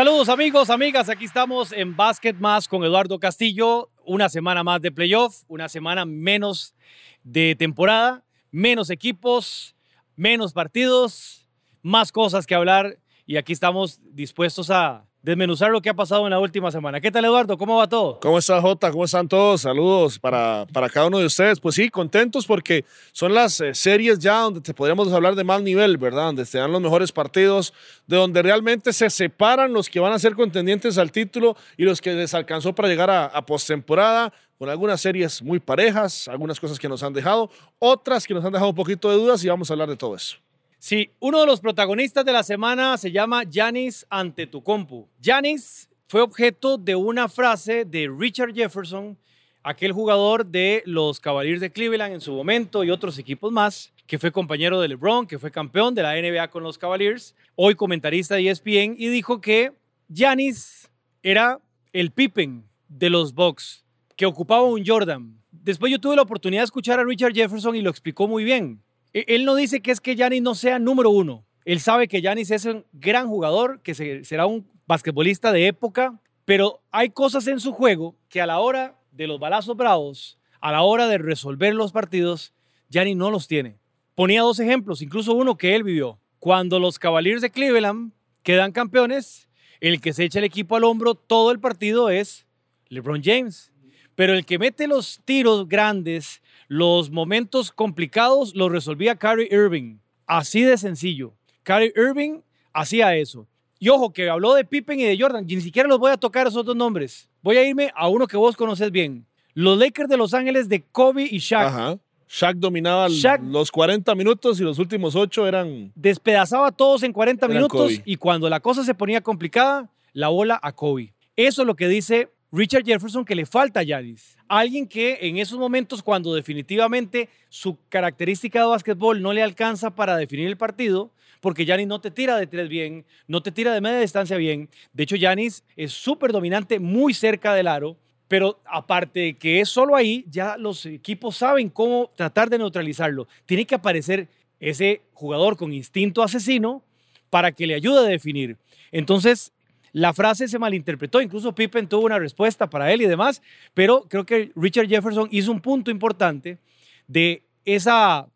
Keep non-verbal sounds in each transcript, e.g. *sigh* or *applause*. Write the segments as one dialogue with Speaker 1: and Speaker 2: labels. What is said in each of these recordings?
Speaker 1: Saludos amigos, amigas, aquí estamos en Basket Más con Eduardo Castillo, una semana más de playoff, una semana menos de temporada, menos equipos, menos partidos, más cosas que hablar. Y aquí estamos dispuestos a desmenuzar lo que ha pasado en la última semana. ¿Qué tal Eduardo? ¿Cómo va todo?
Speaker 2: ¿Cómo está Jota? ¿Cómo están todos? Saludos para, para cada uno de ustedes. Pues sí, contentos porque son las eh, series ya donde te podríamos hablar de más nivel, ¿verdad? Donde te dan los mejores partidos, de donde realmente se separan los que van a ser contendientes al título y los que les alcanzó para llegar a, a postemporada con algunas series muy parejas, algunas cosas que nos han dejado, otras que nos han dejado un poquito de dudas y vamos a hablar de todo eso.
Speaker 1: Sí, uno de los protagonistas de la semana se llama Janis Antetokounmpo. Janis fue objeto de una frase de Richard Jefferson, aquel jugador de los Cavaliers de Cleveland en su momento y otros equipos más, que fue compañero de LeBron, que fue campeón de la NBA con los Cavaliers, hoy comentarista de ESPN, y dijo que Janis era el Pippen de los Bucks, que ocupaba un Jordan. Después yo tuve la oportunidad de escuchar a Richard Jefferson y lo explicó muy bien. E, Él no dice que es que Giannis no sea número uno. Él sabe que Giannis es un gran jugador, que se- será un basquetbolista de época, pero hay cosas en su juego que a la hora de los balazos bravos, a la hora de resolver los partidos, Giannis no los tiene. Ponía dos ejemplos, incluso uno que él vivió. Cuando los Cavaliers de Cleveland quedan campeones, el que se echa el equipo al hombro todo el partido es LeBron James. Pero el que mete los tiros grandes, los momentos complicados, los resolvía Kyrie Irving. Así de sencillo. Kyrie Irving hacía eso. Y ojo, que habló de Pippen y de Jordan. Y ni siquiera los voy a tocar esos dos nombres. Voy a irme a uno que vos conoces bien. Los Lakers de Los Ángeles de Kobe y Shaq.
Speaker 2: Ajá. Shaq dominaba
Speaker 1: Shaq-
Speaker 2: los 40 minutos y los últimos 8 eran...
Speaker 1: despedazaba a todos en 40
Speaker 2: Era
Speaker 1: minutos
Speaker 2: Kobe.
Speaker 1: y cuando la cosa se ponía complicada, la bola a Kobe. Eso es lo que dice Richard Jefferson que le falta a Giannis. Alguien que en esos momentos cuando definitivamente su característica de básquetbol no le alcanza para definir el partido, porque Giannis no te tira de tres bien, no te tira de media distancia bien. De hecho, Giannis es súper dominante muy cerca del aro, pero aparte de que es solo ahí, ya los equipos saben cómo tratar de neutralizarlo. Tiene que aparecer ese jugador con instinto asesino para que le ayude a definir. Entonces, la frase se malinterpretó, incluso Pippen tuvo una respuesta para él y demás, pero creo que Richard Jefferson hizo un punto importante de esa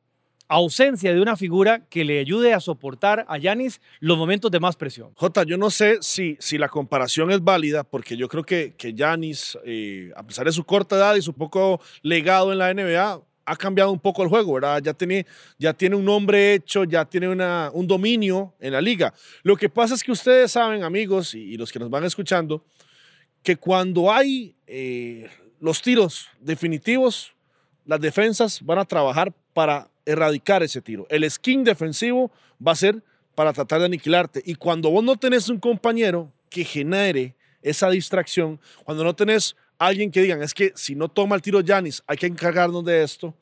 Speaker 1: ausencia de una figura que le ayude a soportar a Yanis los momentos de más presión.
Speaker 2: Jota, yo no sé si, si la comparación es válida, porque yo creo que, que Giannis, eh, a pesar de su corta edad y su poco legado en la NBA, ha cambiado un poco el juego, ¿verdad? Ya tiene, ya tiene un nombre hecho, ya tiene una, un dominio en la liga. Lo que pasa es que ustedes saben, amigos, y, los que nos van escuchando, que cuando hay eh, los tiros definitivos, las defensas van a trabajar para erradicar ese tiro. El skin defensivo va a ser para tratar de aniquilarte. Y cuando vos no tenés un compañero que genere esa distracción, cuando no tenés alguien que digan, es que si no toma el tiro Yanis, hay que encargarnos de esto,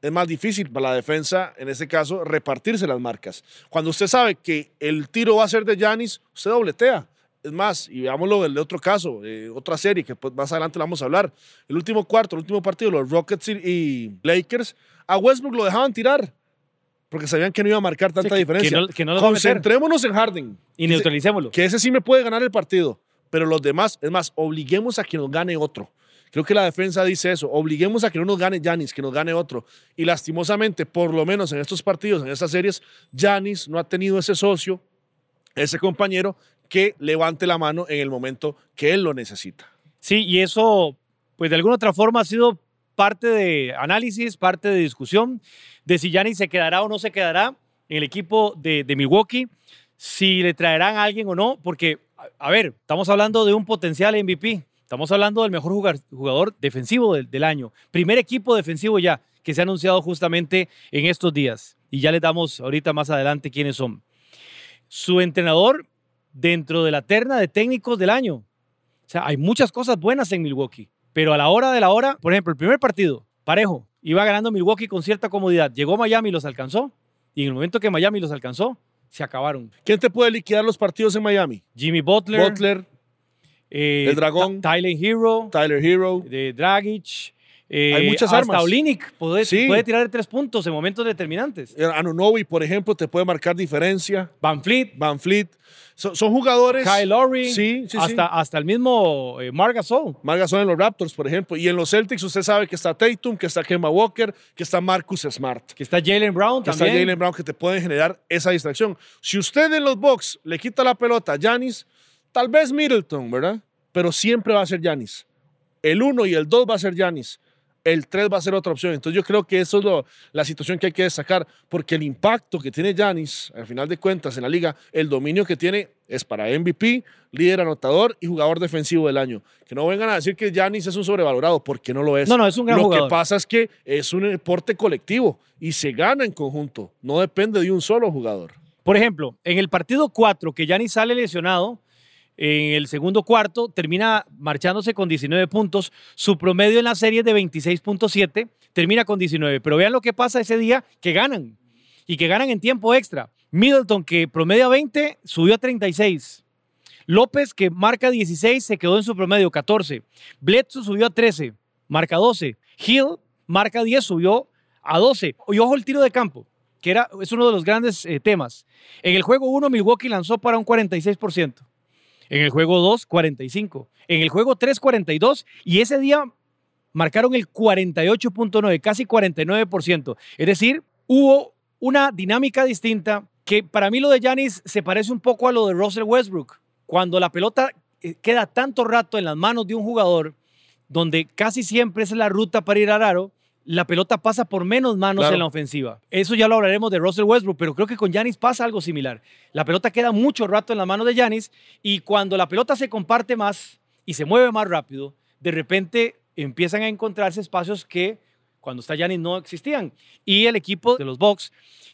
Speaker 2: es más difícil para la defensa, en este caso, repartirse las marcas. Cuando usted sabe que el tiro va a ser de Yanis, usted dobletea. Es más, y veámoslo del otro caso, eh, otra serie que pues, más adelante la vamos a hablar. El último cuarto, el último partido, los Rockets y, Lakers, a Westbrook lo dejaban tirar porque sabían que no iba a marcar tanta
Speaker 1: Sí, que-
Speaker 2: diferencia.
Speaker 1: que no- que no.
Speaker 2: Concentrémonos en Harden.
Speaker 1: Y neutralicémoslo.
Speaker 2: Que ese sí me puede ganar el partido, pero los demás, es más, obliguemos a que nos gane otro. Creo que la defensa dice eso, obliguemos a que no nos gane Yanis, que nos gane otro. Y lastimosamente, por lo menos en estos partidos, en estas series, Yanis no ha tenido ese socio, ese compañero que levante la mano en el momento que él lo necesita.
Speaker 1: Sí, y eso, pues de alguna otra forma ha sido parte de análisis, parte de discusión de si Giannis se quedará o no se quedará en el equipo de, de Milwaukee, si le traerán a alguien o no, porque, a, ver, estamos hablando de un potencial MVP, estamos hablando del mejor jugador defensivo del, del año, primer equipo defensivo ya que se ha anunciado justamente en estos días, y ya les damos ahorita más adelante quiénes son. Su entrenador dentro de la terna de técnicos del año, o sea, hay muchas cosas buenas en Milwaukee, pero a la hora de la hora, por ejemplo, el primer partido, parejo, iba ganando Milwaukee con cierta comodidad. Llegó Miami y los alcanzó, y en el momento que Miami los alcanzó, se acabaron.
Speaker 2: ¿Quién te puede liquidar los partidos en Miami?
Speaker 1: Jimmy Butler,
Speaker 2: Butler,
Speaker 1: eh,
Speaker 2: el Dragón.
Speaker 1: Tyler Hero,
Speaker 2: Tyler Hero.
Speaker 1: de Dragic. Eh,
Speaker 2: Hay muchas
Speaker 1: hasta
Speaker 2: armas.
Speaker 1: Olynyk puede,
Speaker 2: Sí.
Speaker 1: puede tirar de tres puntos en momentos determinantes.
Speaker 2: Anunobi, por ejemplo, te puede marcar diferencia.
Speaker 1: Van Fleet,
Speaker 2: Van Fleet. Son, son jugadores.
Speaker 1: Kyle Lowry,
Speaker 2: Sí, sí,
Speaker 1: hasta, hasta el mismo eh, Marc Gasol.
Speaker 2: Margasol en los Raptors, por ejemplo. Y en los Celtics usted sabe que está Tatum, que está Kemba Walker, que está Marcus Smart.
Speaker 1: Que está Jalen Brown
Speaker 2: Que está
Speaker 1: también.
Speaker 2: Jalen Brown, que te pueden generar esa distracción. Si usted en los Bucks le quita la pelota a Giannis, tal vez Middleton, ¿verdad? Pero siempre va a ser Giannis. El 1 y el 2 va a ser Giannis. El 3 va a ser otra opción. Entonces yo creo que eso es lo- la situación que hay que destacar, porque el impacto que tiene Giannis, al final de cuentas, en la liga, el dominio que tiene es para MVP, líder anotador y jugador defensivo del año. Que no vengan a decir que Giannis es un sobrevalorado, porque no lo es.
Speaker 1: No, no, es un gran
Speaker 2: Lo
Speaker 1: jugador.
Speaker 2: que pasa es que es un deporte colectivo y se gana en conjunto. No depende de un solo jugador.
Speaker 1: Por ejemplo, en el partido 4, que Giannis sale lesionado, en el segundo cuarto termina marchándose con 19 puntos. Su promedio en la serie es de 26.7, termina con 19. Pero vean lo que pasa ese día, que ganan. Y que ganan en tiempo extra. Middleton, que promedia 20, subió a 36. López, que marca 16, se quedó en su promedio 14. Bledsoe subió a 13, marca 12. Hill marca 10, subió a 12. Y ojo el tiro de campo, que era, es uno de los grandes eh, temas. En el juego 1, Milwaukee lanzó para un 46%. En el juego 2, 45. En el juego 3, 42. Y ese día marcaron el 48.9, casi 49%. Es decir, hubo una dinámica distinta que para mí lo de Giannis se parece un poco a lo de Russell Westbrook. Cuando la pelota eh, queda tanto rato en las manos de un jugador, donde casi siempre es la ruta para ir al aro, la pelota pasa por menos manos
Speaker 2: Claro.
Speaker 1: en la ofensiva. Eso ya lo hablaremos de Russell Westbrook, pero creo que con Giannis pasa algo similar. La pelota queda mucho rato en las manos de Giannis y cuando la pelota se comparte más y se mueve más rápido, de repente empiezan a encontrarse espacios que cuando está Giannis no existían. Y el equipo de los Bucks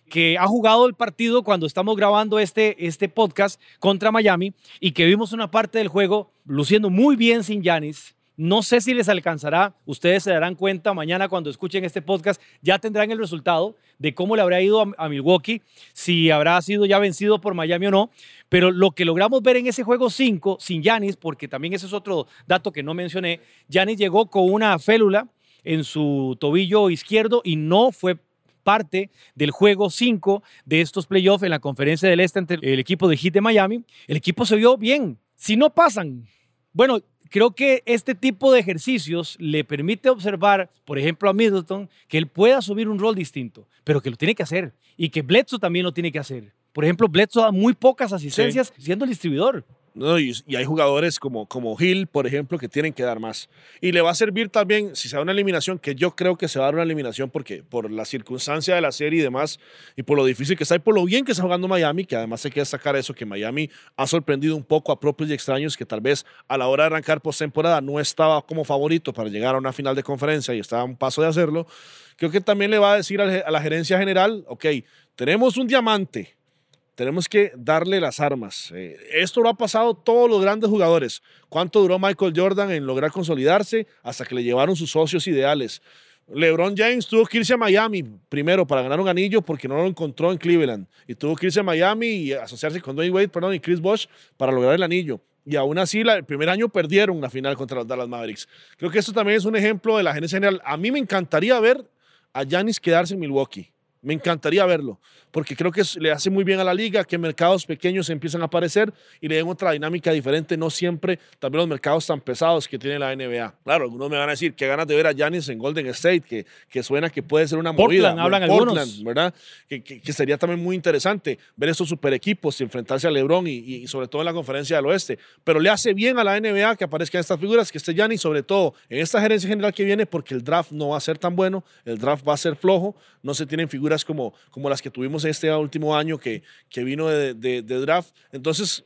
Speaker 1: que ha jugado el partido cuando estamos grabando este, este podcast contra Miami y que vimos una parte del juego luciendo muy bien sin Giannis. No sé si les alcanzará, ustedes se darán cuenta mañana cuando escuchen este podcast, ya tendrán el resultado de cómo le habrá ido a, Milwaukee, si habrá sido ya vencido por Miami o no, pero lo que logramos ver en ese juego 5 sin Giannis, porque también ese es otro dato que no mencioné, Giannis llegó con una félula en su tobillo izquierdo y no fue parte del juego 5 de estos playoffs en la conferencia del Este ante el equipo de Heat de Miami. El equipo se vio bien. Si no pasan, bueno, creo que este tipo de ejercicios le permite observar, por ejemplo, a Middleton, que él pueda asumir un rol distinto, pero que lo tiene que hacer y que Bledsoe también lo tiene que hacer. Por ejemplo, Bledsoe da muy pocas asistencias siendo el distribuidor.
Speaker 2: ¿No? Y, hay jugadores como, como Hill, por ejemplo, que tienen que dar más. Y le va a servir también, si se da una eliminación, que yo creo que se va a dar una eliminación porque por la circunstancia de la serie y demás, y por lo difícil que está y por lo bien que está jugando Miami, que además hay que destacar eso, que Miami ha sorprendido un poco a propios y extraños, que tal vez a la hora de arrancar postemporada no estaba como favorito para llegar a una final de conferencia y estaba a un paso de hacerlo. Creo que también le va a decir a la gerencia general, ok, tenemos un diamante, tenemos que darle las armas. Eh, esto lo ha pasado todos los grandes jugadores. ¿Cuánto duró Michael Jordan en lograr consolidarse hasta que le llevaron sus socios ideales? LeBron James tuvo que irse a Miami primero para ganar un anillo porque no lo encontró en Cleveland. Y tuvo que irse a Miami y asociarse con Dwayne Wade perdón, y Chris Bosh para lograr el anillo. Y aún así, el primer año perdieron la final contra los Dallas Mavericks. Creo que esto también es un ejemplo de la gerencia general. A mí me encantaría ver a Giannis quedarse en Milwaukee. Me encantaría verlo porque creo que le hace muy bien a la liga que mercados pequeños empiezan a aparecer y le den otra dinámica diferente, no siempre también los mercados tan pesados que tiene la NBA. Claro, algunos me van a decir que ganas de ver a Giannis en Golden State, que, que suena que puede ser una
Speaker 1: Portland,
Speaker 2: movida.
Speaker 1: hablan
Speaker 2: Portland,
Speaker 1: algunos.
Speaker 2: ¿verdad? Que, que- que sería también muy interesante ver estos super equipos y enfrentarse a LeBron y, y sobre todo en la conferencia del oeste. Pero le hace bien a la NBA que aparezcan estas figuras, que esté Giannis, sobre todo en esta gerencia general que viene, porque el draft no va a ser tan bueno, el draft va a ser flojo, no se tienen figuras como, como las que tuvimos este último año que, que vino de, de- draft. Entonces,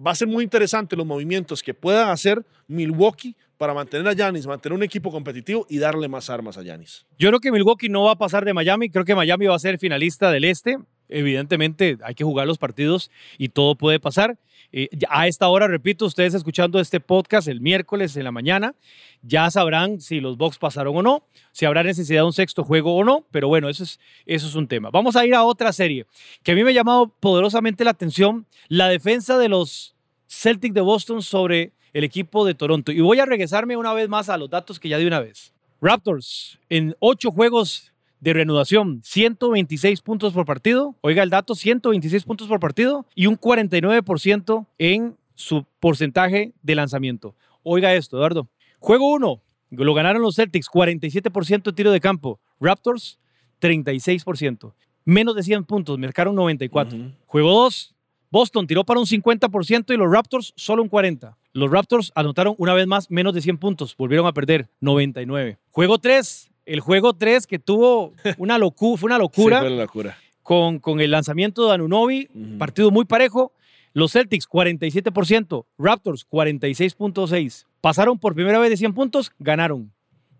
Speaker 2: va a ser muy interesante los movimientos que pueda hacer Milwaukee para mantener a Giannis, mantener un equipo competitivo y darle más armas a Giannis.
Speaker 1: Yo creo que Milwaukee no va a pasar de Miami. Creo que Miami va a ser finalista del este. Evidentemente hay que jugar los partidos y todo puede pasar. Eh, a esta hora, repito, ustedes escuchando este podcast el miércoles en la mañana, ya sabrán si los Bucks pasaron o no, si habrá necesidad de un sexto juego o no, pero bueno, eso es, eso es un tema. Vamos a ir a otra serie que a mí me ha llamado poderosamente la atención, la defensa de los Celtics de Boston sobre el equipo de Toronto. Y voy a regresarme una vez más a los datos que ya di una vez. Raptors en ocho juegos de reanudación, 126 puntos por partido. Oiga el dato, 126 puntos por partido y un 49% en su porcentaje de lanzamiento. Oiga esto, Eduardo. Juego 1, lo ganaron los Celtics, 47% de tiro de campo. Raptors, 36%. Menos de 100 puntos, marcaron 94. Juego 2, Boston tiró para un 50% y los Raptors solo un 40%. Los Raptors anotaron una vez más menos de 100 puntos, volvieron a perder 99. Juego 3, el juego 3 que tuvo una locura, fue una locura
Speaker 2: Sí, fue la locura.
Speaker 1: con, con el lanzamiento de Anunobi, partido muy parejo. Los Celtics 47%, Raptors 46.6. Pasaron por primera vez de 100 puntos, ganaron.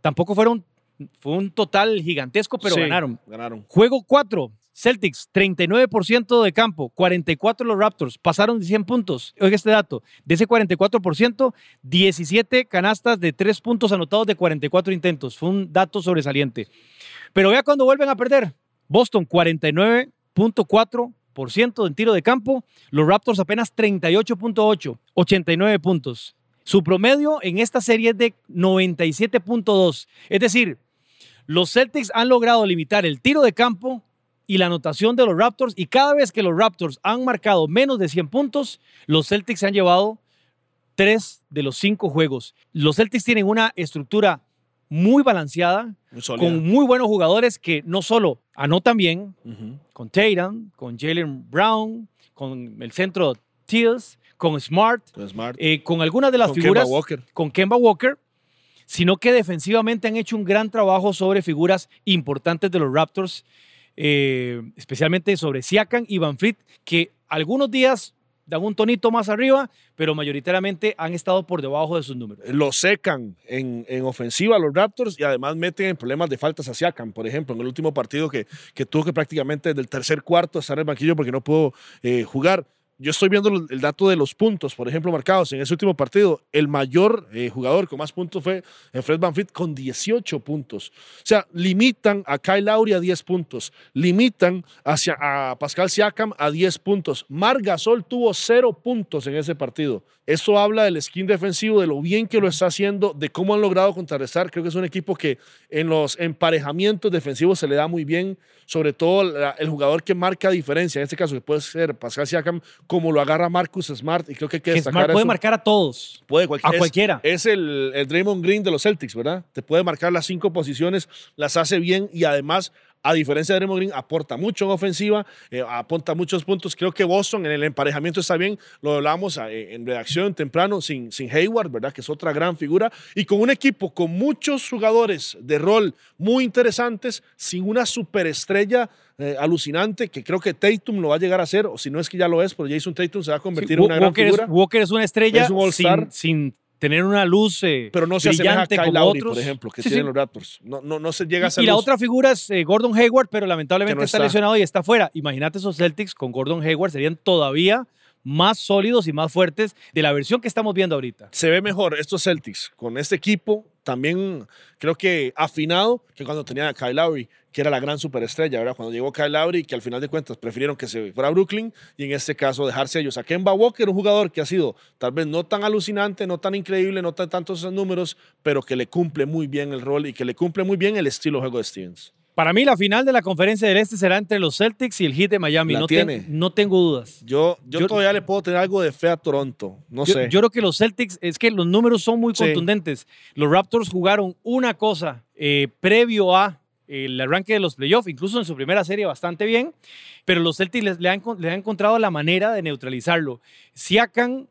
Speaker 1: Tampoco fueron, fue un total gigantesco, pero
Speaker 2: Sí,
Speaker 1: ganaron.
Speaker 2: Ganaron.
Speaker 1: Juego 4, Celtics, 39% de campo, 44 los Raptors, pasaron de 100 puntos. Oiga este dato, de ese 44%, 17 canastas de 3 puntos anotados de 44 intentos. Fue un dato sobresaliente. Pero vea cuando vuelven a perder. Boston, 49.4% en tiro de campo, los Raptors apenas 38.8, 89 puntos. Su promedio en esta serie es de 97.2. Es decir, los Celtics han logrado limitar el tiro de campo y la anotación de los Raptors y cada vez que los Raptors han marcado menos de 100 puntos, los Celtics se han llevado tres de los cinco juegos. Los Celtics tienen una estructura muy balanceada,
Speaker 2: Muy
Speaker 1: con muy buenos jugadores que no solo anotan bien, con Tatum, con Jalen Brown, con el centro Teals, con Smart,
Speaker 2: Con Smart.
Speaker 1: eh, con algunas de las
Speaker 2: Con Kemba
Speaker 1: figuras,
Speaker 2: Walker.
Speaker 1: con Kemba Walker, sino que defensivamente han hecho un gran trabajo sobre figuras importantes de los Raptors, eh, especialmente sobre Siakam y Van que algunos días dan un tonito más arriba, pero mayoritariamente han estado por debajo de sus números.
Speaker 2: Lo secan en, en ofensiva a los Raptors y además meten en problemas de faltas a Siakam, por ejemplo, en el último partido que, que tuvo que prácticamente desde el tercer cuarto estar en el banquillo porque no pudo eh, jugar. Yo estoy viendo el dato de los puntos, por ejemplo, marcados en ese último partido. El mayor eh, jugador con más puntos fue eh, Fred Van Fleet con 18 puntos. O sea, limitan a Kyle Lowry a 10 puntos, limitan hacia, a Pascal Siakam a 10 puntos. Mar Gasol tuvo 0 puntos en ese partido. Eso habla del skin defensivo, de lo bien que lo está haciendo, de cómo han logrado contrarrestar. Creo que es un equipo que en los emparejamientos defensivos se le da muy bien, sobre todo el jugador que marca diferencia, en este caso que puede ser Pascal Siakam, como lo agarra Marcus Smart, y creo que hay que
Speaker 1: Que
Speaker 2: destacar
Speaker 1: Smart puede
Speaker 2: eso.
Speaker 1: marcar a todos.
Speaker 2: Puede cualquier-
Speaker 1: A
Speaker 2: es-
Speaker 1: cualquiera.
Speaker 2: Es, el, el Draymond Green de los Celtics, ¿verdad? Te puede marcar las cinco posiciones, las hace bien y además, a diferencia de Draymond Green, aporta mucho en ofensiva, eh, aporta muchos puntos. Creo que Boston en el emparejamiento está bien. Lo hablábamos eh, en redacción temprano sin, sin Hayward, ¿verdad? Que es otra gran figura. Y con un equipo con muchos jugadores de rol muy interesantes, sin una superestrella eh, alucinante, que creo que Tatum lo va a llegar a ser, o si no es que ya lo es, pero Jason Tatum se va a convertir
Speaker 1: Sí,
Speaker 2: en una gran figura.
Speaker 1: es, Walker es una estrella
Speaker 2: Es un all-star.
Speaker 1: sin, sin tener una luz eh,
Speaker 2: Pero no se asemeja a
Speaker 1: brillante
Speaker 2: Kyle
Speaker 1: como
Speaker 2: Lowry,
Speaker 1: otros.
Speaker 2: por ejemplo, que
Speaker 1: Sí,
Speaker 2: tienen
Speaker 1: sí.
Speaker 2: los Raptors. No, no, no se llega a
Speaker 1: Y,
Speaker 2: ser
Speaker 1: y la
Speaker 2: luz.
Speaker 1: otra figura es eh, Gordon Hayward, pero lamentablemente
Speaker 2: no
Speaker 1: está
Speaker 2: está.
Speaker 1: lesionado y está fuera. Imagínate esos Celtics con Gordon Hayward serían todavía más sólidos y más fuertes de la versión que estamos viendo ahorita.
Speaker 2: se ve mejor estos Celtics con este equipo también creo que afinado que cuando tenían a Kyle Lowry que era la gran superestrella, ¿verdad? Cuando llegó Kyle Lowry, que al final de cuentas prefirieron que se fuera a Brooklyn y en este caso dejarse ellos a Kemba Walker, un jugador que ha sido tal vez no tan alucinante, no tan increíble, no tan tantos números, pero que le cumple muy bien el rol y que le cumple muy bien el estilo de juego de Stevens.
Speaker 1: Para mí la final de la conferencia del Este será entre los Celtics y el Heat de Miami.
Speaker 2: La
Speaker 1: No, ten-
Speaker 2: tiene.
Speaker 1: no tengo dudas.
Speaker 2: Yo, yo,
Speaker 1: Yo-
Speaker 2: todavía le puedo tener algo de fe a Toronto, no
Speaker 1: Yo,
Speaker 2: sé.
Speaker 1: yo creo que los Celtics, es que los números son muy
Speaker 2: Sí.
Speaker 1: contundentes. Los Raptors jugaron una cosa eh, previo a el arranque de los playoffs, incluso en su primera serie bastante bien, pero los Celtics les- le, han, encon- le han encontrado la manera de neutralizarlo. Siakam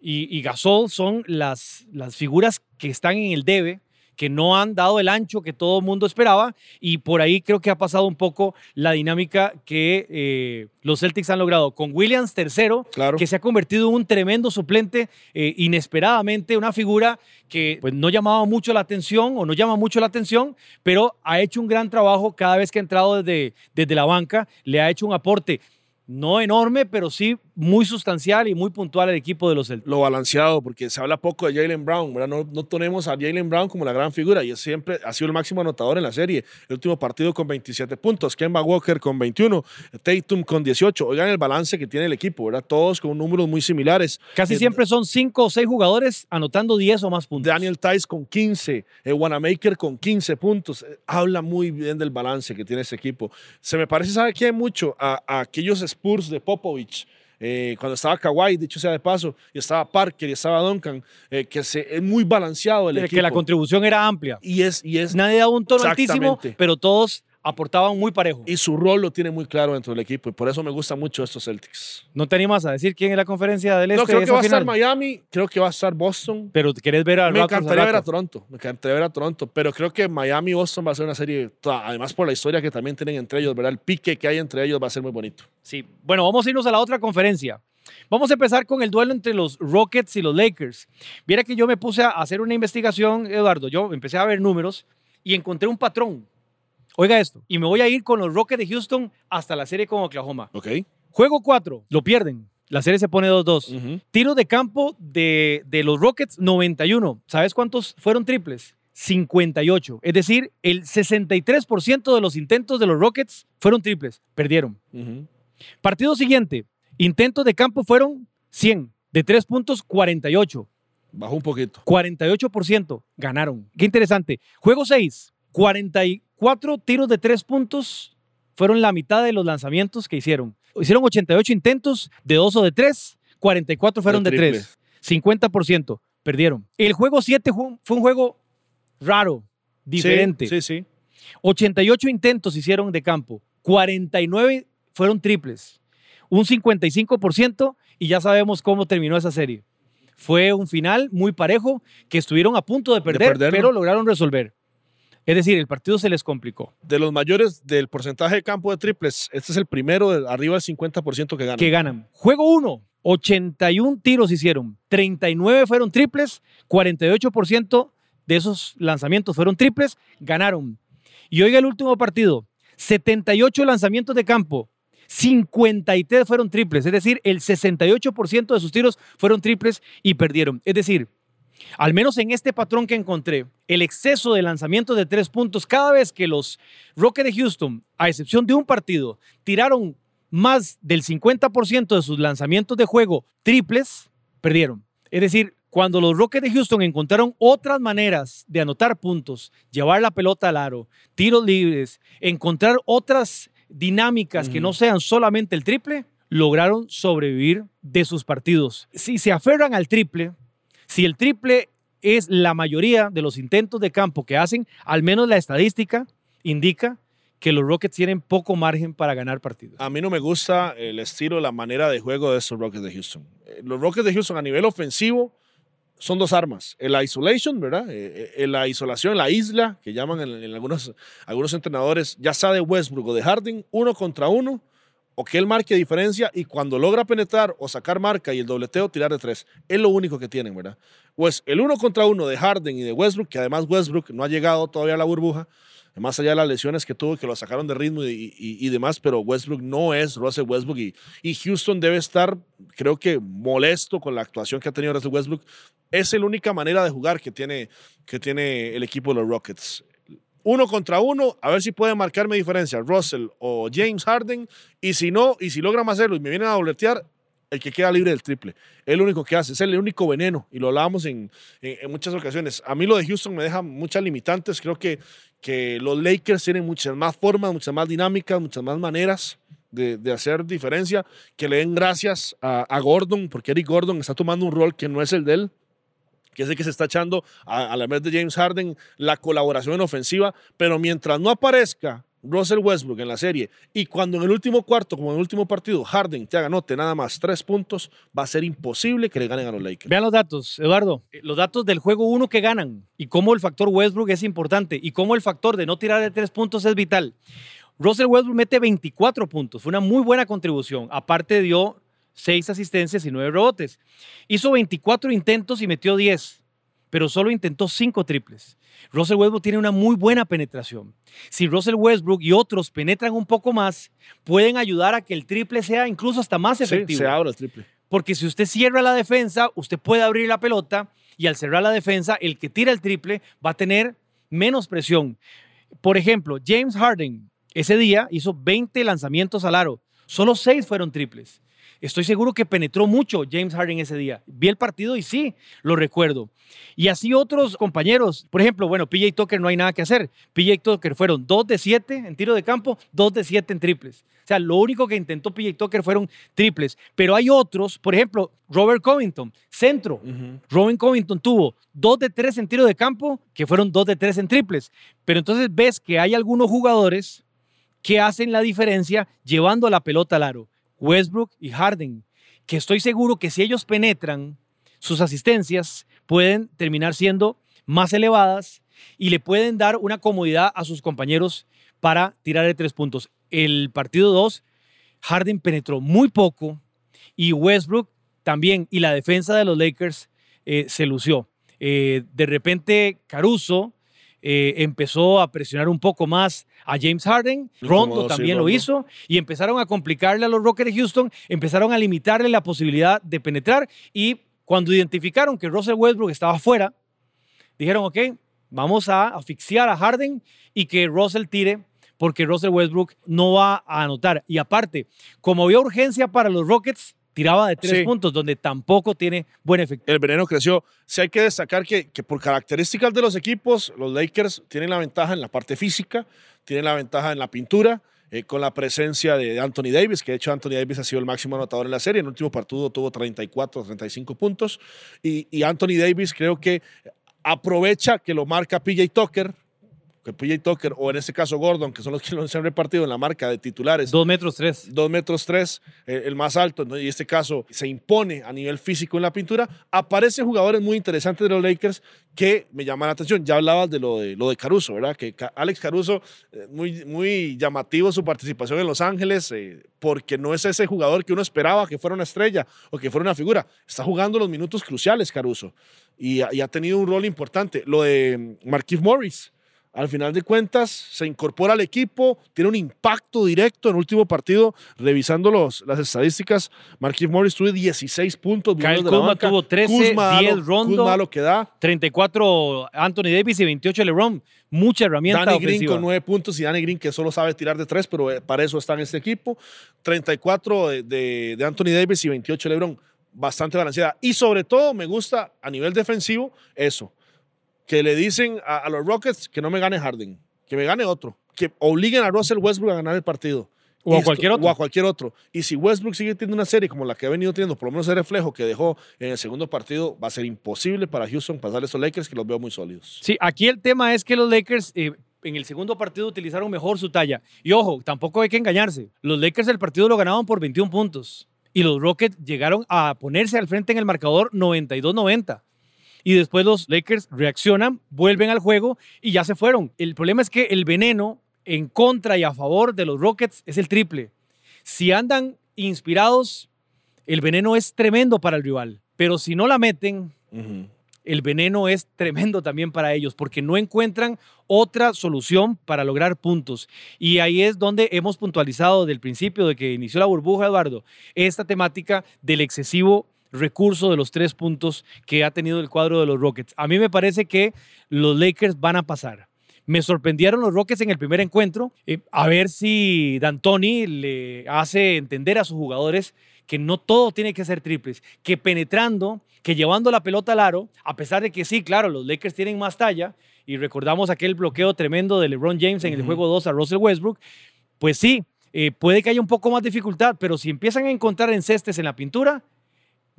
Speaker 1: y, y Gasol son las, las figuras que están en el debe, que no han dado el ancho que todo el mundo esperaba y por ahí creo que ha pasado un poco la dinámica que eh, los Celtics han logrado con Williams tercero,
Speaker 2: Claro.
Speaker 1: que se ha convertido en un tremendo suplente eh, inesperadamente, una figura que pues, no llamaba mucho la atención o no llama mucho la atención, pero ha hecho un gran trabajo cada vez que ha entrado desde, desde la banca, le ha hecho un aporte no enorme, pero sí muy sustancial y muy puntual al equipo de los Celtics.
Speaker 2: lo balanceado, porque se habla poco de Jalen Brown, ¿verdad? No, no tenemos a Jalen Brown como la gran figura y siempre ha sido el máximo anotador en la serie. El último partido con 27 puntos, Kemba Walker con 21, Tatum con 18. Oigan el balance que tiene el equipo, ¿verdad? Todos con números muy similares.
Speaker 1: Casi
Speaker 2: Eh,
Speaker 1: siempre son cinco o seis jugadores anotando 10 o más puntos.
Speaker 2: Daniel Tice con 15, eh, Wanamaker con 15 puntos. Eh, habla muy bien del balance que tiene ese equipo. Se me parece, ¿sabe quién? Mucho a, a aquellos Spurs de Popovich. Eh, cuando estaba Kawhi, dicho sea de paso, y estaba Parker y estaba Duncan, eh, que se, es muy balanceado el
Speaker 1: que
Speaker 2: equipo.
Speaker 1: la contribución era amplia.
Speaker 2: y es, y es
Speaker 1: Nadie daba un tono altísimo, pero todos aportaban muy parejo.
Speaker 2: y su rol lo tiene muy claro dentro del equipo y por eso me gustan mucho estos Celtics.
Speaker 1: ¿No te animas a decir quién es la conferencia del Este?
Speaker 2: No, creo que va a estar
Speaker 1: final?
Speaker 2: Miami, creo que va a estar Boston,
Speaker 1: Pero querés ver a
Speaker 2: Me
Speaker 1: Raptors
Speaker 2: encantaría
Speaker 1: al
Speaker 2: ver a. Toronto, me encantaría ver a Toronto, pero creo que Miami y Boston va a ser una serie, además por la historia que también tienen entre ellos, ¿verdad? El pique que hay entre ellos va a ser muy bonito.
Speaker 1: Sí. Bueno, vamos a irnos a la otra conferencia. Vamos a empezar con el duelo entre los Rockets y los Lakers. Viera que yo me puse a hacer una investigación, Eduardo. Yo empecé a ver números y encontré un patrón. Oiga esto. Y me voy a ir con los Rockets de Houston hasta la serie con Oklahoma.
Speaker 2: ¿Ok?
Speaker 1: Juego 4, lo pierden. La serie se pone 2-2. Tiro de campo de, de los Rockets, 91. ¿Sabes cuántos fueron triples? 58. Es decir, el 63% de los intentos de los Rockets fueron triples. Perdieron. Partido siguiente. Intentos de campo fueron 100. De 3 puntos, 48.
Speaker 2: Bajó un poquito.
Speaker 1: 48% ganaron. Qué interesante. Juego 6. 44 tiros de 3 puntos fueron la mitad de los lanzamientos que hicieron. Hicieron 88 intentos de 2 o de 3. 44 fueron de. 3. 50%. Perdieron. El juego 7 fue un juego raro, diferente.
Speaker 2: Sí, sí. sí.
Speaker 1: 88 intentos hicieron de campo, 49 fueron triples, un 55% y ya sabemos cómo terminó esa serie. Fue un final muy parejo que estuvieron a punto de perder, pero lograron resolver. Es decir, el partido se les complicó.
Speaker 2: De los mayores del porcentaje de campo de triples, este es el primero de arriba del 50% que gana.
Speaker 1: Que ganan. Juego 1, 81 tiros hicieron, 39 fueron triples, 48% de esos lanzamientos fueron triples, ganaron. Y oiga el último partido, 78 lanzamientos de campo, 53 fueron triples, es decir, el 68% de sus tiros fueron triples y perdieron. Es decir, al menos en este patrón que encontré, el exceso de lanzamientos de tres puntos, cada vez que los Rockets de Houston, a excepción de un partido, tiraron más del 50% de sus lanzamientos de juego triples, perdieron. Es decir, cuando los Rockets de Houston encontraron otras maneras de anotar puntos, llevar la pelota al aro, tiros libres, encontrar otras dinámicas que no sean solamente el triple, lograron sobrevivir de sus partidos. Si se aferran al triple, si el triple es la mayoría de los intentos de campo que hacen, al menos la estadística indica que los Rockets tienen poco margen para ganar partidos.
Speaker 2: A mí no me gusta el estilo, la manera de juego de estos Rockets de Houston. Eh, Los Rockets de Houston a nivel ofensivo son dos armas. El isolation, ¿verdad? Eh, eh, la isolación, la isla, que llaman en algunos, algunos entrenadores, ya sea de Westbrook o de Harden, uno contra uno, o que él marque diferencia y cuando logra penetrar o sacar marca y el dobleteo, tirar de tres. Es lo único que tienen, ¿verdad? Pues el uno contra uno de Harden y de Westbrook, que además Westbrook no ha llegado todavía a la burbuja, más allá de las lesiones que tuvo, que lo sacaron de ritmo y, demás, pero Westbrook no es Russell Westbrook y, Houston debe estar, creo que, molesto con la actuación que ha tenido Russell Westbrook. Es la única manera de jugar que tiene, que tiene el equipo de los Rockets uno contra uno, a ver si puede marcarme diferencia, Russell o James Harden, y si no, y si logran hacerlo y me vienen a dobletear, el que queda libre del triple. Es lo único que hace, es el único veneno, y lo hablábamos en, en, muchas ocasiones. A mí lo de Houston me deja muchas limitantes, creo que, que los Lakers tienen muchas más formas, muchas más dinámicas, muchas más maneras. De, hacer diferencia, que le den gracias a, a Gordon, porque Eric Gordon está tomando un rol que no es el de él, que es el que se está echando a, la vez de James Harden la colaboración en ofensiva, pero mientras no aparezca Russell Westbrook en la serie y cuando en el último cuarto, como en el último partido, Harden te haga note nada más tres puntos, va a ser imposible que le ganen a los Lakers.
Speaker 1: Vean los datos, Eduardo, eh, los datos del juego uno que ganan y cómo el factor Westbrook es importante y cómo el factor de no tirar de tres puntos es vital. Russell Westbrook mete 24 puntos, fue una muy buena contribución, aparte dio seis asistencias y nueve rebotes. Hizo 24 intentos y metió 10, pero solo intentó cinco triples. Russell Westbrook tiene una muy buena penetración. Si Russell Westbrook y otros penetran un poco más, pueden ayudar a que el triple sea incluso hasta más efectivo.
Speaker 2: se abre el triple.
Speaker 1: Porque si usted cierra la defensa, usted puede abrir la pelota y al cerrar la defensa, el que tira el triple va a tener menos presión. Por ejemplo, James Harden ese día hizo 20 lanzamientos al aro. Solo 6 fueron triples. Estoy seguro que penetró mucho James Harden ese día. Vi el partido y sí, lo recuerdo. Y así otros compañeros, por ejemplo, bueno, PJ Tucker no hay nada que hacer. PJ Tucker fueron 2 de 7 en tiro de campo, 2 de 7 en triples. O sea, lo único que intentó PJ Tucker fueron triples. Pero hay otros, por ejemplo, Robert Covington, centro. Robert Covington tuvo 2 de 3 en tiro de campo, que fueron 2 de 3 en triples. Pero entonces ves que hay algunos jugadores que hacen la diferencia llevando la pelota al aro. Westbrook y Harden, que estoy seguro que si ellos penetran, sus asistencias pueden terminar siendo más elevadas y le pueden dar una comodidad a sus compañeros para tirar de tres puntos. El partido 2, Harden penetró muy poco y Westbrook también, y la defensa de los Lakers eh, se lució. Eh, de repente, Caruso eh, empezó a presionar un poco más a James Harden, Rondo también lo hizo, y empezaron a complicarle a los Rockets de Houston, empezaron a limitarle la posibilidad de penetrar, y cuando identificaron que Russell Westbrook estaba fuera, dijeron, ok, vamos a asfixiar a Harden y que Russell tire porque Russell Westbrook no va a anotar. Y aparte, como había urgencia para los Rockets, tiraba de tres puntos, donde tampoco tiene buen efecto.
Speaker 2: El veneno creció. Sí hay que destacar que, que, por características de los equipos, los Lakers tienen la ventaja en la parte física, tienen la ventaja en la pintura, eh, con la presencia de Anthony Davis, que de hecho Anthony Davis ha sido el máximo anotador en la serie. En el último partido tuvo 34, 35 puntos. Y, y Anthony Davis creo que aprovecha que lo marca PJ Tucker, que PJ Tucker o en este caso Gordon, que son los que lo han repartido en la marca de titulares.
Speaker 1: Dos metros tres.
Speaker 2: Dos metros tres, eh, el más alto, y en este caso se impone a nivel físico en la pintura. Aparecen jugadores muy interesantes de los Lakers que me llaman la atención. Ya hablabas de lo de, lo de Caruso, ¿verdad? Que Alex Caruso, eh, muy, muy llamativo su participación en Los Ángeles, eh, porque no es ese jugador que uno esperaba que fuera una estrella o que fuera una figura. Está jugando los minutos cruciales, Caruso, y, y ha tenido un rol importante. Lo de Marquise Morris al final de cuentas se incorpora al equipo, tiene un impacto directo en el último partido, revisando los, las estadísticas, Marquis Morris tuvo 16 puntos.
Speaker 1: Kyle Kuzma tuvo 13, 10 Rondo,
Speaker 2: lo que da.
Speaker 1: 34 Anthony Davis y 28 LeBron. Mucha herramienta
Speaker 2: Danny Green con 9 puntos y Danny Green que solo sabe tirar de 3, pero eh, para eso está en este equipo. 34 de, de Anthony Davis y 28 LeBron. Bastante balanceada. Y sobre todo me gusta a nivel defensivo eso que le dicen a, los Rockets que no me gane Harden, que me gane otro, que obliguen a Russell Westbrook a ganar el partido.
Speaker 1: O a, cualquier otro.
Speaker 2: o a cualquier otro. Y si Westbrook sigue teniendo una serie como la que ha venido teniendo, por lo menos el reflejo que dejó en el segundo partido, va a ser imposible para Houston pasar a esos Lakers que los veo muy sólidos.
Speaker 1: Sí, aquí el tema es que los Lakers eh, en el segundo partido utilizaron mejor su talla. Y ojo, tampoco hay que engañarse. Los Lakers del partido lo ganaban por 21 puntos. Y los Rockets llegaron a ponerse al frente en el marcador 92-90 y después los Lakers reaccionan, vuelven al juego y ya se fueron. El problema es que el veneno en contra y a favor de los Rockets es el triple. Si andan inspirados, el veneno es tremendo para el rival. Pero si no la meten, el veneno es tremendo también para ellos porque no encuentran otra solución para lograr puntos. Y ahí es donde hemos puntualizado desde el principio de que inició la burbuja, Eduardo, esta temática del excesivo recurso de los tres puntos que ha tenido el cuadro de los Rockets. A mí me parece que los Lakers van a pasar. Me sorprendieron los Rockets en el primer encuentro. Eh, a ver si D'Antoni le hace entender a sus jugadores que no todo tiene que ser triples, que penetrando, que llevando la pelota al aro, a pesar de que sí, claro, los Lakers tienen más talla, y recordamos aquel bloqueo tremendo de LeBron James en el juego 2 a Russell Westbrook, pues sí, eh, puede que haya un poco más dificultad, pero si empiezan a encontrar encestes en la pintura,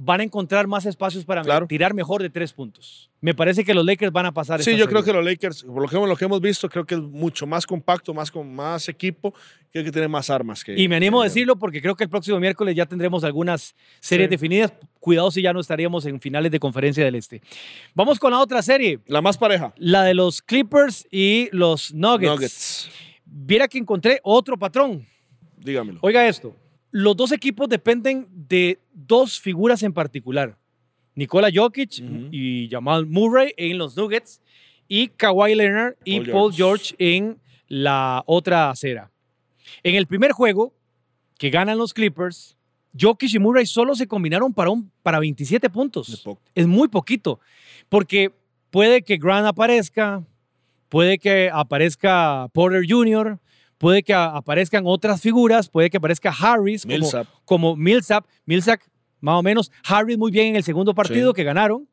Speaker 1: van a encontrar más espacios para tirar mejor de tres puntos. Me parece que los Lakers van a pasar.
Speaker 2: Sí, yo creo que los Lakers, por lo que, lo que, hemos visto, creo que es mucho más compacto, más con más equipo, creo que tiene más armas. Que,
Speaker 1: y me animo a decirlo porque creo que el próximo miércoles ya tendremos algunas series definidas. Cuidado si ya no estaríamos en finales de conferencia del Este. Vamos con la otra serie.
Speaker 2: La más pareja.
Speaker 1: La de los Clippers y los Nuggets. Nuggets. Viera que encontré otro patrón.
Speaker 2: Dígamelo.
Speaker 1: Oiga esto los dos equipos dependen de dos figuras en particular. Nikola Jokic y Jamal Murray en los Nuggets y Kawhi Leonard y Paul, George. en la otra acera. En el primer juego que ganan los Clippers, Jokic y Murray solo se combinaron para, un, para 27 puntos. Es muy poquito, porque puede que Grant aparezca, puede que aparezca Porter Jr., puede que aparezcan otras figuras, puede que aparezca Harris como, Millsap. Millsap, más o menos. Harris muy bien en el segundo partido que ganaron.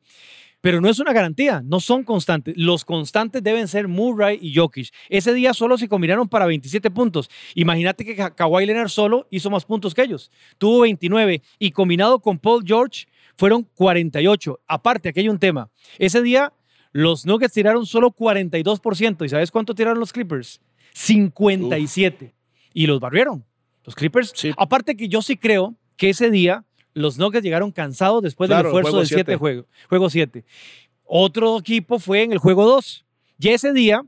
Speaker 1: Pero no es una garantía, no son constantes. Los constantes deben ser Murray y Jokic. Ese día solo se combinaron para 27 puntos. Imagínate que Kawhi Leonard solo hizo más puntos que ellos. Tuvo 29 y combinado con Paul George fueron 48. Aparte, aquí hay un tema. Ese día los Nuggets tiraron solo 42%. ¿Y sabes cuánto tiraron los Clippers? 57. Y los barrieron. Los Clippers. Aparte que yo sí creo que ese día los Nuggets llegaron cansados después del esfuerzo del 7 juego. Juego 7. Otro equipo fue en el juego 2. Y ese día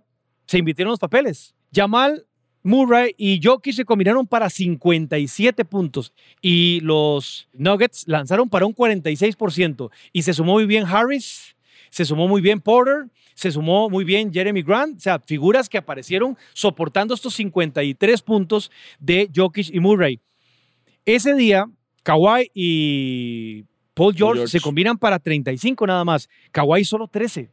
Speaker 1: se invirtieron los papeles. Jamal Murray y Jokic se combinaron para 57 puntos y los Nuggets lanzaron para un 46% y se sumó muy bien Harris, se sumó muy bien Porter se sumó muy bien Jeremy Grant, o sea, figuras que aparecieron soportando estos 53 puntos de Jokic y Murray. Ese día, Kawhi y Paul George, se combinan para 35 nada más. Kawhi solo 13.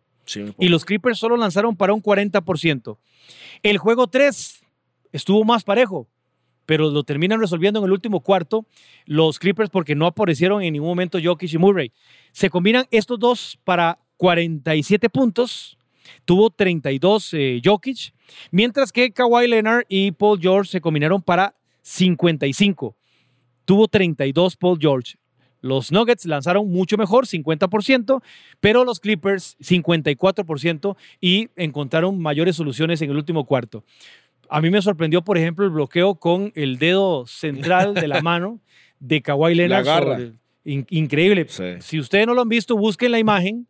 Speaker 1: y los Clippers solo lanzaron para un 40%. El juego 3 estuvo más parejo, pero lo terminan resolviendo en el último cuarto los Clippers porque no aparecieron en ningún momento Jokic y Murray. Se combinan estos dos para 47 puntos, tuvo 32 eh, Jokic, mientras que Kawhi Leonard y Paul George se combinaron para 55. Tuvo 32 Paul George. Los Nuggets lanzaron mucho mejor, 50%, pero los Clippers 54% y encontraron mayores soluciones en el último cuarto. A mí me sorprendió, por ejemplo, el bloqueo con el dedo central de la *laughs* mano de Kawhi Leonard. increíble. Si ustedes no lo han visto, busquen la imagen.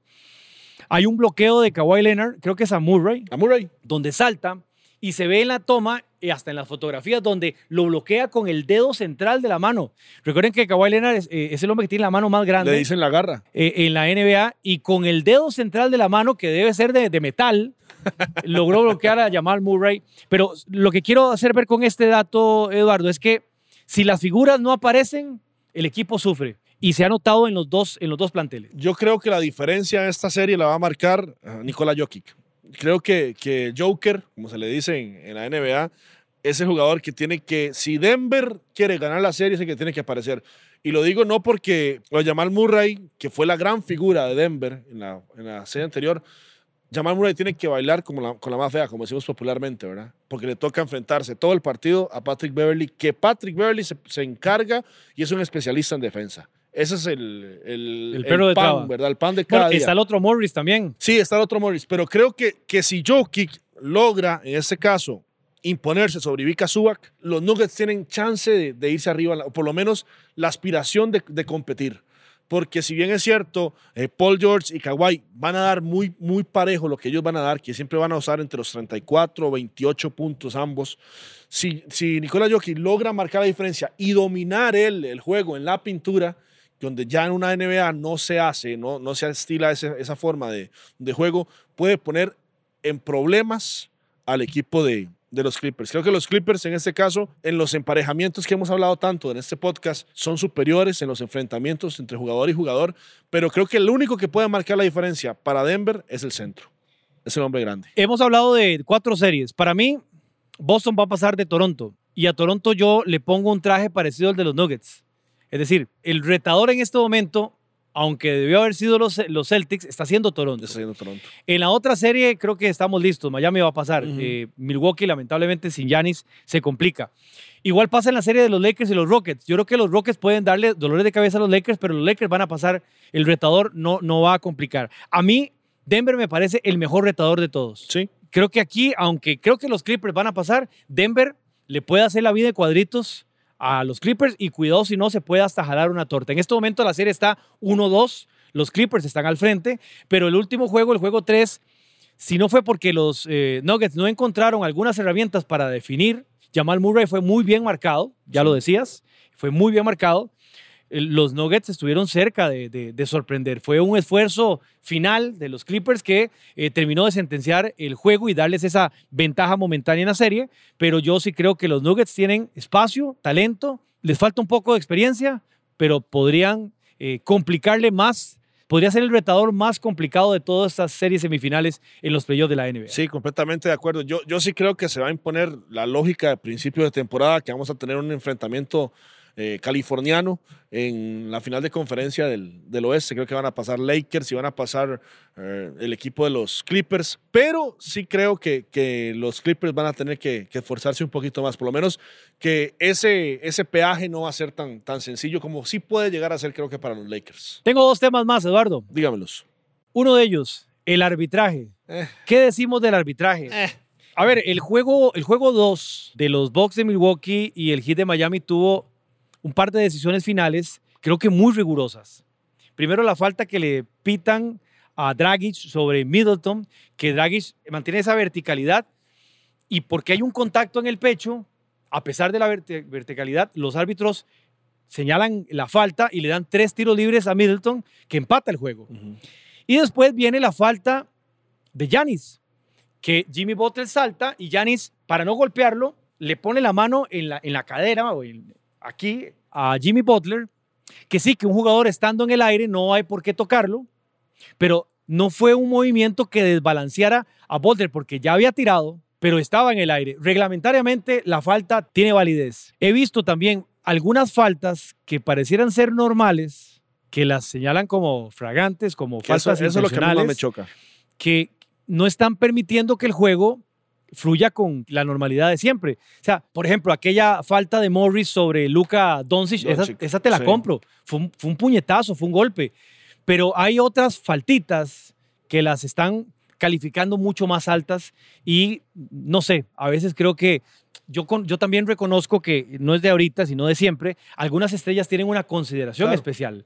Speaker 1: Hay un bloqueo de Kawhi Leonard, creo que es a Murray.
Speaker 2: A Murray.
Speaker 1: Donde salta y se ve en la toma y hasta en las fotografías donde lo bloquea con el dedo central de la mano. Recuerden que Kawhi Leonard es, eh, el hombre que tiene la mano más grande.
Speaker 2: Le dicen la garra.
Speaker 1: Eh, en la NBA y con el dedo central de la mano, que debe ser de, metal, *laughs* logró bloquear a Jamal Murray. Pero lo que quiero hacer ver con este dato, Eduardo, es que si las figuras no aparecen, el equipo sufre y se ha notado en los dos, en los dos planteles.
Speaker 2: Yo creo que la diferencia en esta serie la va a marcar uh, Nikola Jokic. Creo que, que Joker, como se le dice en, la NBA, es el jugador que tiene que, si Denver quiere ganar la serie, es el que tiene que aparecer. Y lo digo no porque lo Jamal Murray, que fue la gran figura de Denver en la, en la serie anterior, Jamal Murray tiene que bailar como con la más fea, como decimos popularmente, ¿verdad? Porque le toca enfrentarse todo el partido a Patrick Beverly, que Patrick Beverly se, se encarga y es un especialista en defensa. Ese es el, el,
Speaker 1: el,
Speaker 2: pan, ¿verdad? El pan de cada día.
Speaker 1: Está el otro Morris también.
Speaker 2: Sí, está el otro Morris. Pero creo que, que si Jokic logra, en este caso, imponerse sobre Vika Subak, los Nuggets tienen chance de, irse arriba, o por lo menos la aspiración de, de, competir. porque si bien es cierto, eh, Paul George y Kawhi van a dar muy, muy parejo lo que ellos van a dar, que siempre van a usar entre los 34 o 28 puntos ambos. Si, si Nikola Jokic logra marcar la diferencia y dominar él el juego en la pintura, donde ya en una NBA no se hace, no, no se estila ese- esa forma de, de juego, puede poner en problemas al equipo de, de los Clippers. Creo que los Clippers en este caso, en los emparejamientos que hemos hablado tanto en este podcast, son superiores en los enfrentamientos entre jugador y jugador, pero creo que el único que puede marcar la diferencia para Denver es el centro, es el hombre grande.
Speaker 1: Hemos hablado de cuatro series. Para mí, Boston va a pasar de Toronto. Y a Toronto yo le pongo un traje parecido al de los Nuggets. Es decir, el retador en este momento, aunque debió haber sido los, los Celtics, está siendo Toronto.
Speaker 2: Está siendo Toronto.
Speaker 1: En la otra serie creo que estamos listos. Miami va a pasar. Eh, Milwaukee, lamentablemente, sin Giannis se complica. Igual pasa en la serie de los Lakers y los Rockets. Yo creo que los Rockets pueden darle dolores de cabeza a los Lakers, pero los Lakers van a pasar. El retador no, no va a complicar. A mí, Denver me parece el mejor retador de todos.
Speaker 2: Sí,
Speaker 1: Creo que aquí, aunque creo que los Clippers van a pasar, Denver le puede hacer la vida de cuadritos a los Clippers y cuidado si no se puede hasta jalar una torta. En este momento la serie está 1-2, los Clippers están al frente, pero el último juego, el juego 3, si no fue porque los eh, Nuggets no encontraron algunas herramientas para definir, Jamal Murray fue muy bien marcado, ya lo decías, fue muy bien marcado. El- Los Nuggets estuvieron cerca de sorprender. Fue un esfuerzo final de los Clippers que eh, terminó de sentenciar el juego y darles esa ventaja momentánea en la serie. Pero yo sí creo que los Nuggets tienen espacio, talento, les falta un poco de experiencia, pero podrían eh, complicarle más. Podría ser el retador más complicado de todas estas series semifinales en los playoffs de la NBA.
Speaker 2: sí, completamente de acuerdo. Yo, yo sí creo que se va a imponer la lógica de principio de temporada, que vamos a tener un enfrentamiento eh, californiano en la final de conferencia del, del oeste. Creo que van a pasar Lakers y van a pasar eh, el equipo de los Clippers, pero sí creo que, que los Clippers van a tener que, que esforzarse un poquito más. Por lo menos que ese, ese peaje no va a ser tan, tan sencillo como sí puede llegar a ser, creo que para los Lakers.
Speaker 1: Tengo dos temas más, Eduardo.
Speaker 2: Dígamelos.
Speaker 1: Uno de ellos, el arbitraje.
Speaker 2: Eh.
Speaker 1: ¿Qué decimos del arbitraje? A ver, el juego, el juego 2 de los Bucks de Milwaukee y el Heat de Miami tuvo un par de decisiones finales, creo que muy rigurosas. Primero, la falta que le pitan a Dragic sobre Middleton, que Dragic mantiene esa verticalidad y porque hay un contacto en el pecho, a pesar de la verticalidad, los árbitros señalan la falta y le dan tres tiros libres a Middleton, que empata el juego. Y después viene la falta de Yanis, que Jimmy Butler salta y Yanis, para no golpearlo, le pone la mano en la, en la cadera, o en- aquí, a Jimmy Butler, que sí, que un jugador estando en el aire no hay por qué tocarlo, pero no fue un movimiento que desbalanceara a Butler porque ya había tirado, pero estaba en el aire. Reglamentariamente la falta tiene validez. He visto también algunas faltas que parecieran ser normales, que las señalan como fragantes, como
Speaker 2: Que
Speaker 1: faltas
Speaker 2: eso es lo que a mí más me choca.
Speaker 1: que no están permitiendo que el juego fluya con la normalidad de siempre. O sea, por ejemplo, aquella falta de Morris sobre Luka Doncic, esa, te la
Speaker 2: sí.
Speaker 1: compro. Fue un, fue un puñetazo, fue un golpe. Pero hay otras faltitas que las están calificando mucho más altas y no sé, a veces creo que yo, con- yo también reconozco que no es de ahorita, sino de siempre, algunas estrellas tienen una consideración
Speaker 2: Claro.
Speaker 1: especial.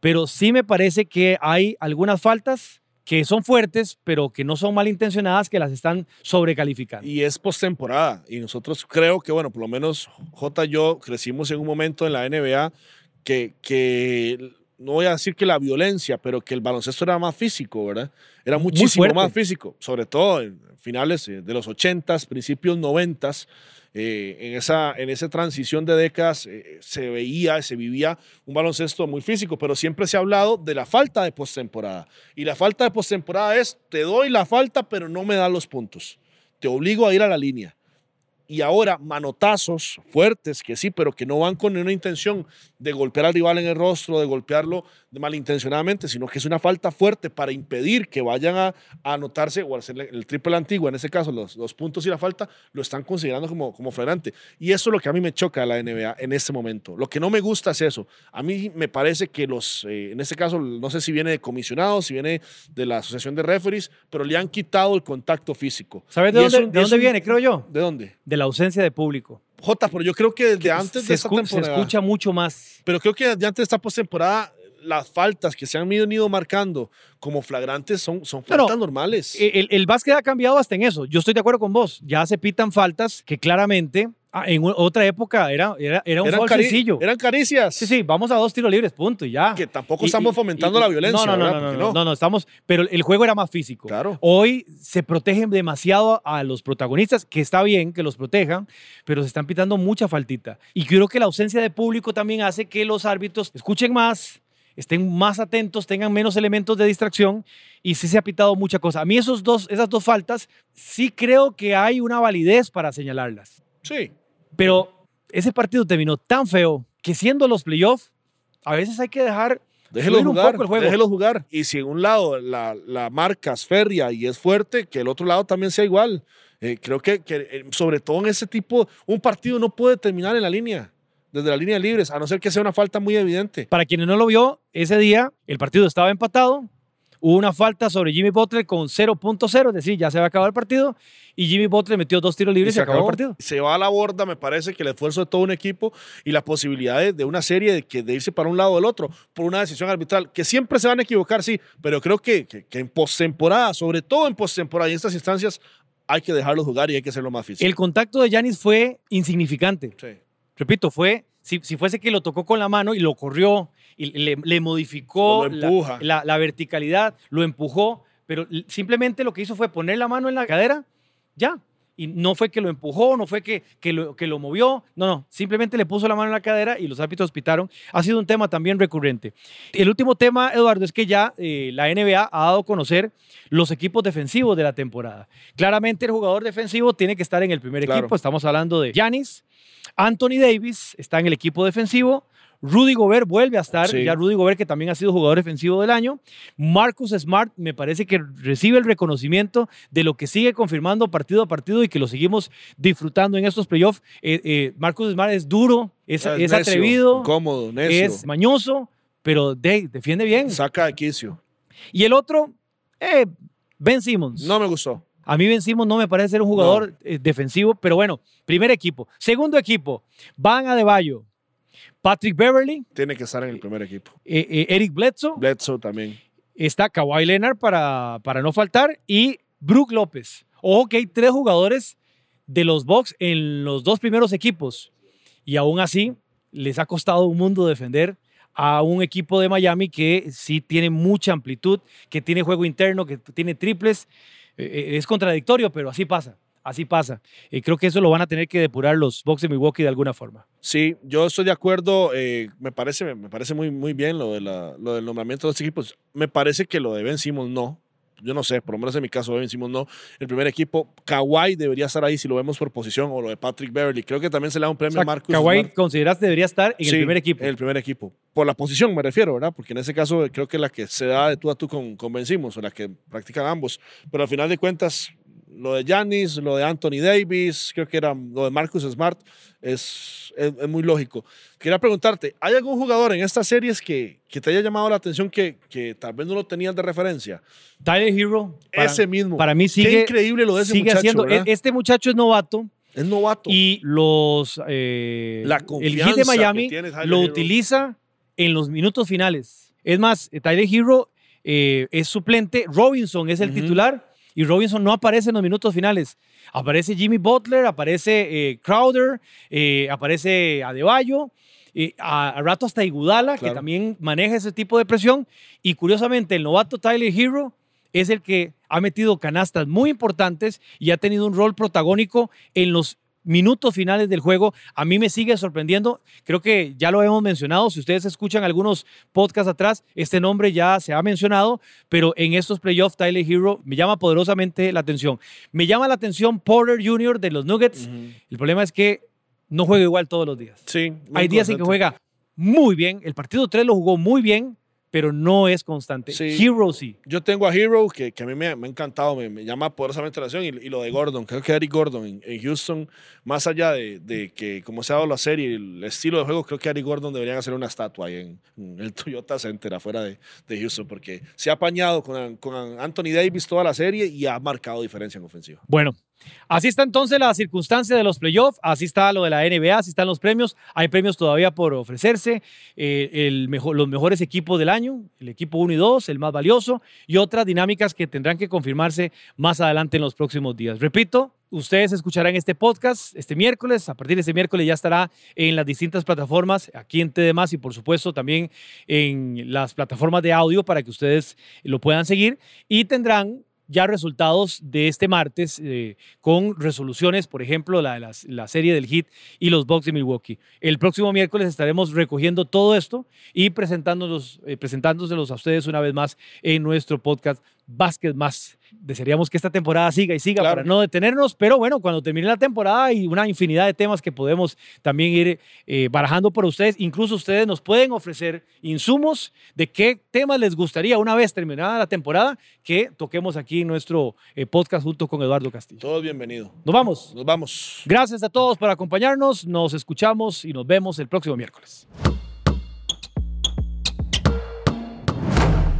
Speaker 1: Pero sí me parece que hay algunas faltas que son fuertes, pero que no son malintencionadas, que las están sobrecalificando.
Speaker 2: Y es postemporada. Y nosotros creo que, bueno, por lo menos J y yo crecimos en un momento en la NBA que, que no voy a decir que la violencia, pero que el baloncesto era más físico, ¿verdad? Era muchísimo más físico, sobre todo en finales eh, de los 80s, principios 90s. Eh, en, esa, en esa transición de décadas eh, se veía, se vivía un baloncesto muy físico, pero siempre se ha hablado de la falta de postemporada. Y la falta de postemporada es, te doy la falta, pero no me das los puntos. Te obligo a ir a la línea. Y ahora manotazos fuertes, que sí, pero que no van con una intención de golpear al rival en el rostro, de golpearlo malintencionadamente, sino que es una falta fuerte para impedir que vayan a, a anotarse o a hacer el triple antiguo, en ese caso los, los puntos y la falta, lo están considerando como, como flagrante. Y eso es lo que a mí me choca de la NBA en este momento. Lo que no me gusta es eso. A mí me parece que los, eh, en este caso, no sé si viene de comisionados, si viene de la Asociación de Referees, pero le han quitado el contacto físico.
Speaker 1: ¿Sabes de dónde, de dónde viene, creo yo?
Speaker 2: ¿De dónde?
Speaker 1: De la ausencia de público.
Speaker 2: Jota, pero yo creo que desde antes de esta
Speaker 1: escu- se
Speaker 2: temporada.
Speaker 1: escucha mucho más.
Speaker 2: Pero creo que desde antes de esta postemporada las faltas que se han venido marcando como flagrantes son, son faltas normales.
Speaker 1: El, el básquet ha cambiado hasta en eso. Yo estoy de acuerdo con vos. Ya se pitan faltas que claramente ah, en otra época era, era, era un
Speaker 2: eran,
Speaker 1: foul sencillo.
Speaker 2: eran caricias.
Speaker 1: Sí, sí, vamos a dos tiros libres, punto, y ya.
Speaker 2: Que tampoco
Speaker 1: Y-
Speaker 2: estamos
Speaker 1: y-
Speaker 2: fomentando
Speaker 1: y-
Speaker 2: la violencia,
Speaker 1: No, no, no, no, no,
Speaker 2: no.
Speaker 1: no, no, estamos, pero el juego era más físico.
Speaker 2: Claro.
Speaker 1: Hoy se protegen demasiado a los protagonistas, que está bien que los protejan, pero se están pitando mucha faltita. Y creo que la ausencia de público también hace que los árbitros escuchen más, estén más atentos, tengan menos elementos de distracción y sí se ha pitado mucha cosa. A mí esos dos, esas dos faltas sí creo que hay una validez para señalarlas.
Speaker 2: Sí.
Speaker 1: Pero ese partido terminó tan feo que siendo los playoffs, a veces hay que dejar
Speaker 2: Déjelo jugar,
Speaker 1: poco el juego.
Speaker 2: déjelo jugar. Y si en un lado la, la marca es férrea y es fuerte, que el otro lado también sea igual. Eh, creo que, que, eh, sobre todo en ese tipo, un partido no puede terminar en la línea, desde la línea de libres, a no ser que sea una falta muy evidente.
Speaker 1: Para quienes no lo vio, ese día el partido estaba empatado. Hubo una falta sobre Jimmy Butler con 0.0, es decir, ya se había acabado el partido. Y Jimmy Butler metió dos tiros libres y, se acabó el partido.
Speaker 2: Se va a la borda, me parece que el esfuerzo de todo un equipo y la posibilidad de, de una serie de, que, de irse para un lado o del otro por una decisión arbitral, que siempre se van a equivocar, sí, pero creo que, que, que en postemporada, sobre todo en postemporada y en estas instancias, hay que dejarlo jugar y hay que hacerlo más físico.
Speaker 1: El contacto de Yanis fue insignificante.
Speaker 2: Sí.
Speaker 1: Repito, fue, si, si fuese que lo tocó con la mano y lo corrió y le, le modificó la-
Speaker 2: empuja.
Speaker 1: la, la verticalidad, lo empujó, pero simplemente lo que hizo fue poner la mano en la cadera, ya. Y no fue que lo empujó, no fue que, que, lo, que lo movió, no, no, simplemente le puso la mano en la cadera y los árbitros pitaron. Ha sido un tema también recurrente. El último tema, Eduardo, es que ya eh, la NBA ha dado a conocer los equipos defensivos de la temporada. Claramente el jugador defensivo tiene que estar en el primer
Speaker 2: Claro.
Speaker 1: equipo. Estamos hablando de Giannis, Anthony Davis está en el equipo defensivo. Rudy Gobert vuelve a estar,
Speaker 2: Sí.
Speaker 1: ya Rudy Gobert que también ha sido jugador defensivo del año. Marcus Smart me parece que recibe el reconocimiento de lo que sigue confirmando partido a partido y que lo seguimos disfrutando en estos playoffs. Eh, eh, Marcus Smart es duro, es, es
Speaker 2: necio,
Speaker 1: atrevido,
Speaker 2: Cómodo, necio.
Speaker 1: es mañoso, pero de- defiende bien.
Speaker 2: Saca de quicio.
Speaker 1: Y el otro, eh, Ben Simmons.
Speaker 2: No me gustó.
Speaker 1: A mí Ben Simmons no me parece ser un jugador eh, defensivo, pero bueno, primer equipo. Segundo equipo, Van Adebayo, Patrick Beverly,
Speaker 2: Tiene que estar en el primer equipo.
Speaker 1: eh, eh, Eric Bledsoe,
Speaker 2: Bledsoe también.
Speaker 1: está Kawhi Leonard para, para no faltar y Brook López. Ojo que hay tres jugadores de los Bucks en los dos primeros equipos y aún así les ha costado un mundo defender a un equipo de Miami que sí tiene mucha amplitud, que tiene juego interno, que tiene triples. Eh, es contradictorio, pero así pasa, así pasa. Y creo que eso lo van a tener que depurar los Bucks de Milwaukee de alguna forma.
Speaker 2: Sí, yo estoy de acuerdo. eh, me parece, me parece muy, muy bien lo, de la- lo del nombramiento de los equipos. Me parece que lo de Ben Simmons no. Yo no sé, por lo menos en mi caso, Ben Simmons no. El primer equipo, Kawhi debería estar ahí si lo vemos por posición, o lo de Patrick Beverly. Creo que también se le da un
Speaker 1: O
Speaker 2: premio
Speaker 1: sea,
Speaker 2: a Marcus.
Speaker 1: Kawhi
Speaker 2: Smart.
Speaker 1: consideras debería estar en
Speaker 2: Sí,
Speaker 1: el primer equipo.
Speaker 2: En el primer equipo. Por la posición me refiero, ¿verdad? Porque en ese caso creo que la que se da de tú a tú con, con Ben Simmons, o la que practican ambos. Pero al final de cuentas, lo de Giannis, lo de Anthony Davis, creo que era lo de Marcus Smart, es, es, es muy lógico. Quería preguntarte, ¿hay algún jugador en estas series que, que te haya llamado la atención que, que tal vez no lo tenías de referencia?
Speaker 1: Tyler Hero. para-
Speaker 2: ese mismo.
Speaker 1: Para mí sigue.
Speaker 2: Qué increíble lo de ese
Speaker 1: sigue
Speaker 2: muchacho,
Speaker 1: haciendo.
Speaker 2: ¿verdad?
Speaker 1: e- Este muchacho es novato
Speaker 2: Es novato.
Speaker 1: y los. eh,
Speaker 2: La
Speaker 1: el Heat de Miami
Speaker 2: tiene
Speaker 1: lo
Speaker 2: Hero.
Speaker 1: utiliza en los minutos finales. Es más, Tyler Hero eh, es suplente. Robinson es el
Speaker 2: Ujú.
Speaker 1: titular y Robinson no aparece en los minutos finales. Aparece Jimmy Butler, aparece eh, Crowder, eh, aparece Adebayo. eh, a, a rato hasta Igudala, que también maneja ese tipo de presión. Y curiosamente, el novato Tyler Hero es el que ha metido canastas muy importantes y ha tenido un rol protagónico en los minutos finales del juego. A mí me sigue sorprendiendo. Creo que ya lo hemos mencionado. Si ustedes escuchan algunos podcasts atrás, este nombre ya se ha mencionado, pero en estos playoffs, Tyler Hero me llama poderosamente la atención. Me llama la atención Porter Jr. de los Nuggets. El problema es que no juega igual todos los días.
Speaker 2: Sí.
Speaker 1: Hay días en que juega muy bien. El partido 3 lo jugó muy bien, pero no es constante.
Speaker 2: Sí.
Speaker 1: Hero sí.
Speaker 2: Yo tengo a Hero, que, que a mí me, me ha encantado, me, me llama poderosamente la atención, y, y lo de Gordon, creo que Eric Gordon en, en Houston, más allá de, de que como se ha dado la serie, el estilo de juego, creo que Eric Gordon deberían hacer una estatua ahí en, en el *laughs* Toyota Center afuera de, de Houston, porque se ha apañado con, con Anthony Davis toda la serie y ha marcado diferencia en ofensiva.
Speaker 1: Bueno, Así está entonces la circunstancia de los playoffs, así está lo de la NBA, así están los premios. Hay premios todavía por ofrecerse, eh, el mejor, los mejores equipos del año, el equipo 1 y 2, el más valioso, y otras dinámicas que tendrán que confirmarse más adelante en los próximos días. Repito, ustedes escucharán este podcast este miércoles. A partir de este miércoles ya estará en las distintas plataformas, aquí en TDMás y por supuesto también en las plataformas de audio para que ustedes lo puedan seguir y tendrán ya resultados de este martes eh, con resoluciones, por ejemplo, la de la, serie del Hit y los Bucks de Milwaukee. El próximo miércoles estaremos recogiendo todo esto y presentándolos, eh, presentándoselos a ustedes una vez más en nuestro podcast Básquet Más desearíamos que esta temporada siga y siga para no detenernos, pero bueno, cuando termine la temporada hay una infinidad de temas que podemos también ir eh, barajando por ustedes. Incluso ustedes nos pueden ofrecer insumos de qué temas les gustaría una vez terminada la temporada que toquemos aquí en nuestro eh, podcast junto con Eduardo Castillo.
Speaker 2: Todos bienvenidos.
Speaker 1: Nos vamos.
Speaker 2: Nos vamos.
Speaker 1: Gracias a todos por acompañarnos. Nos escuchamos y nos vemos el próximo miércoles.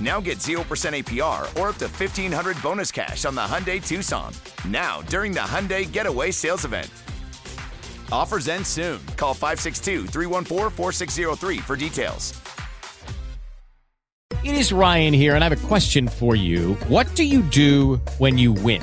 Speaker 3: Now get 0% APR or up to 1500 bonus cash on the Hyundai Tucson. Now, during the Hyundai Getaway Sales Event. Offers end soon. Call 562 314 4603 for details.
Speaker 4: It is Ryan here, and I have a question for you. What do you do when you win?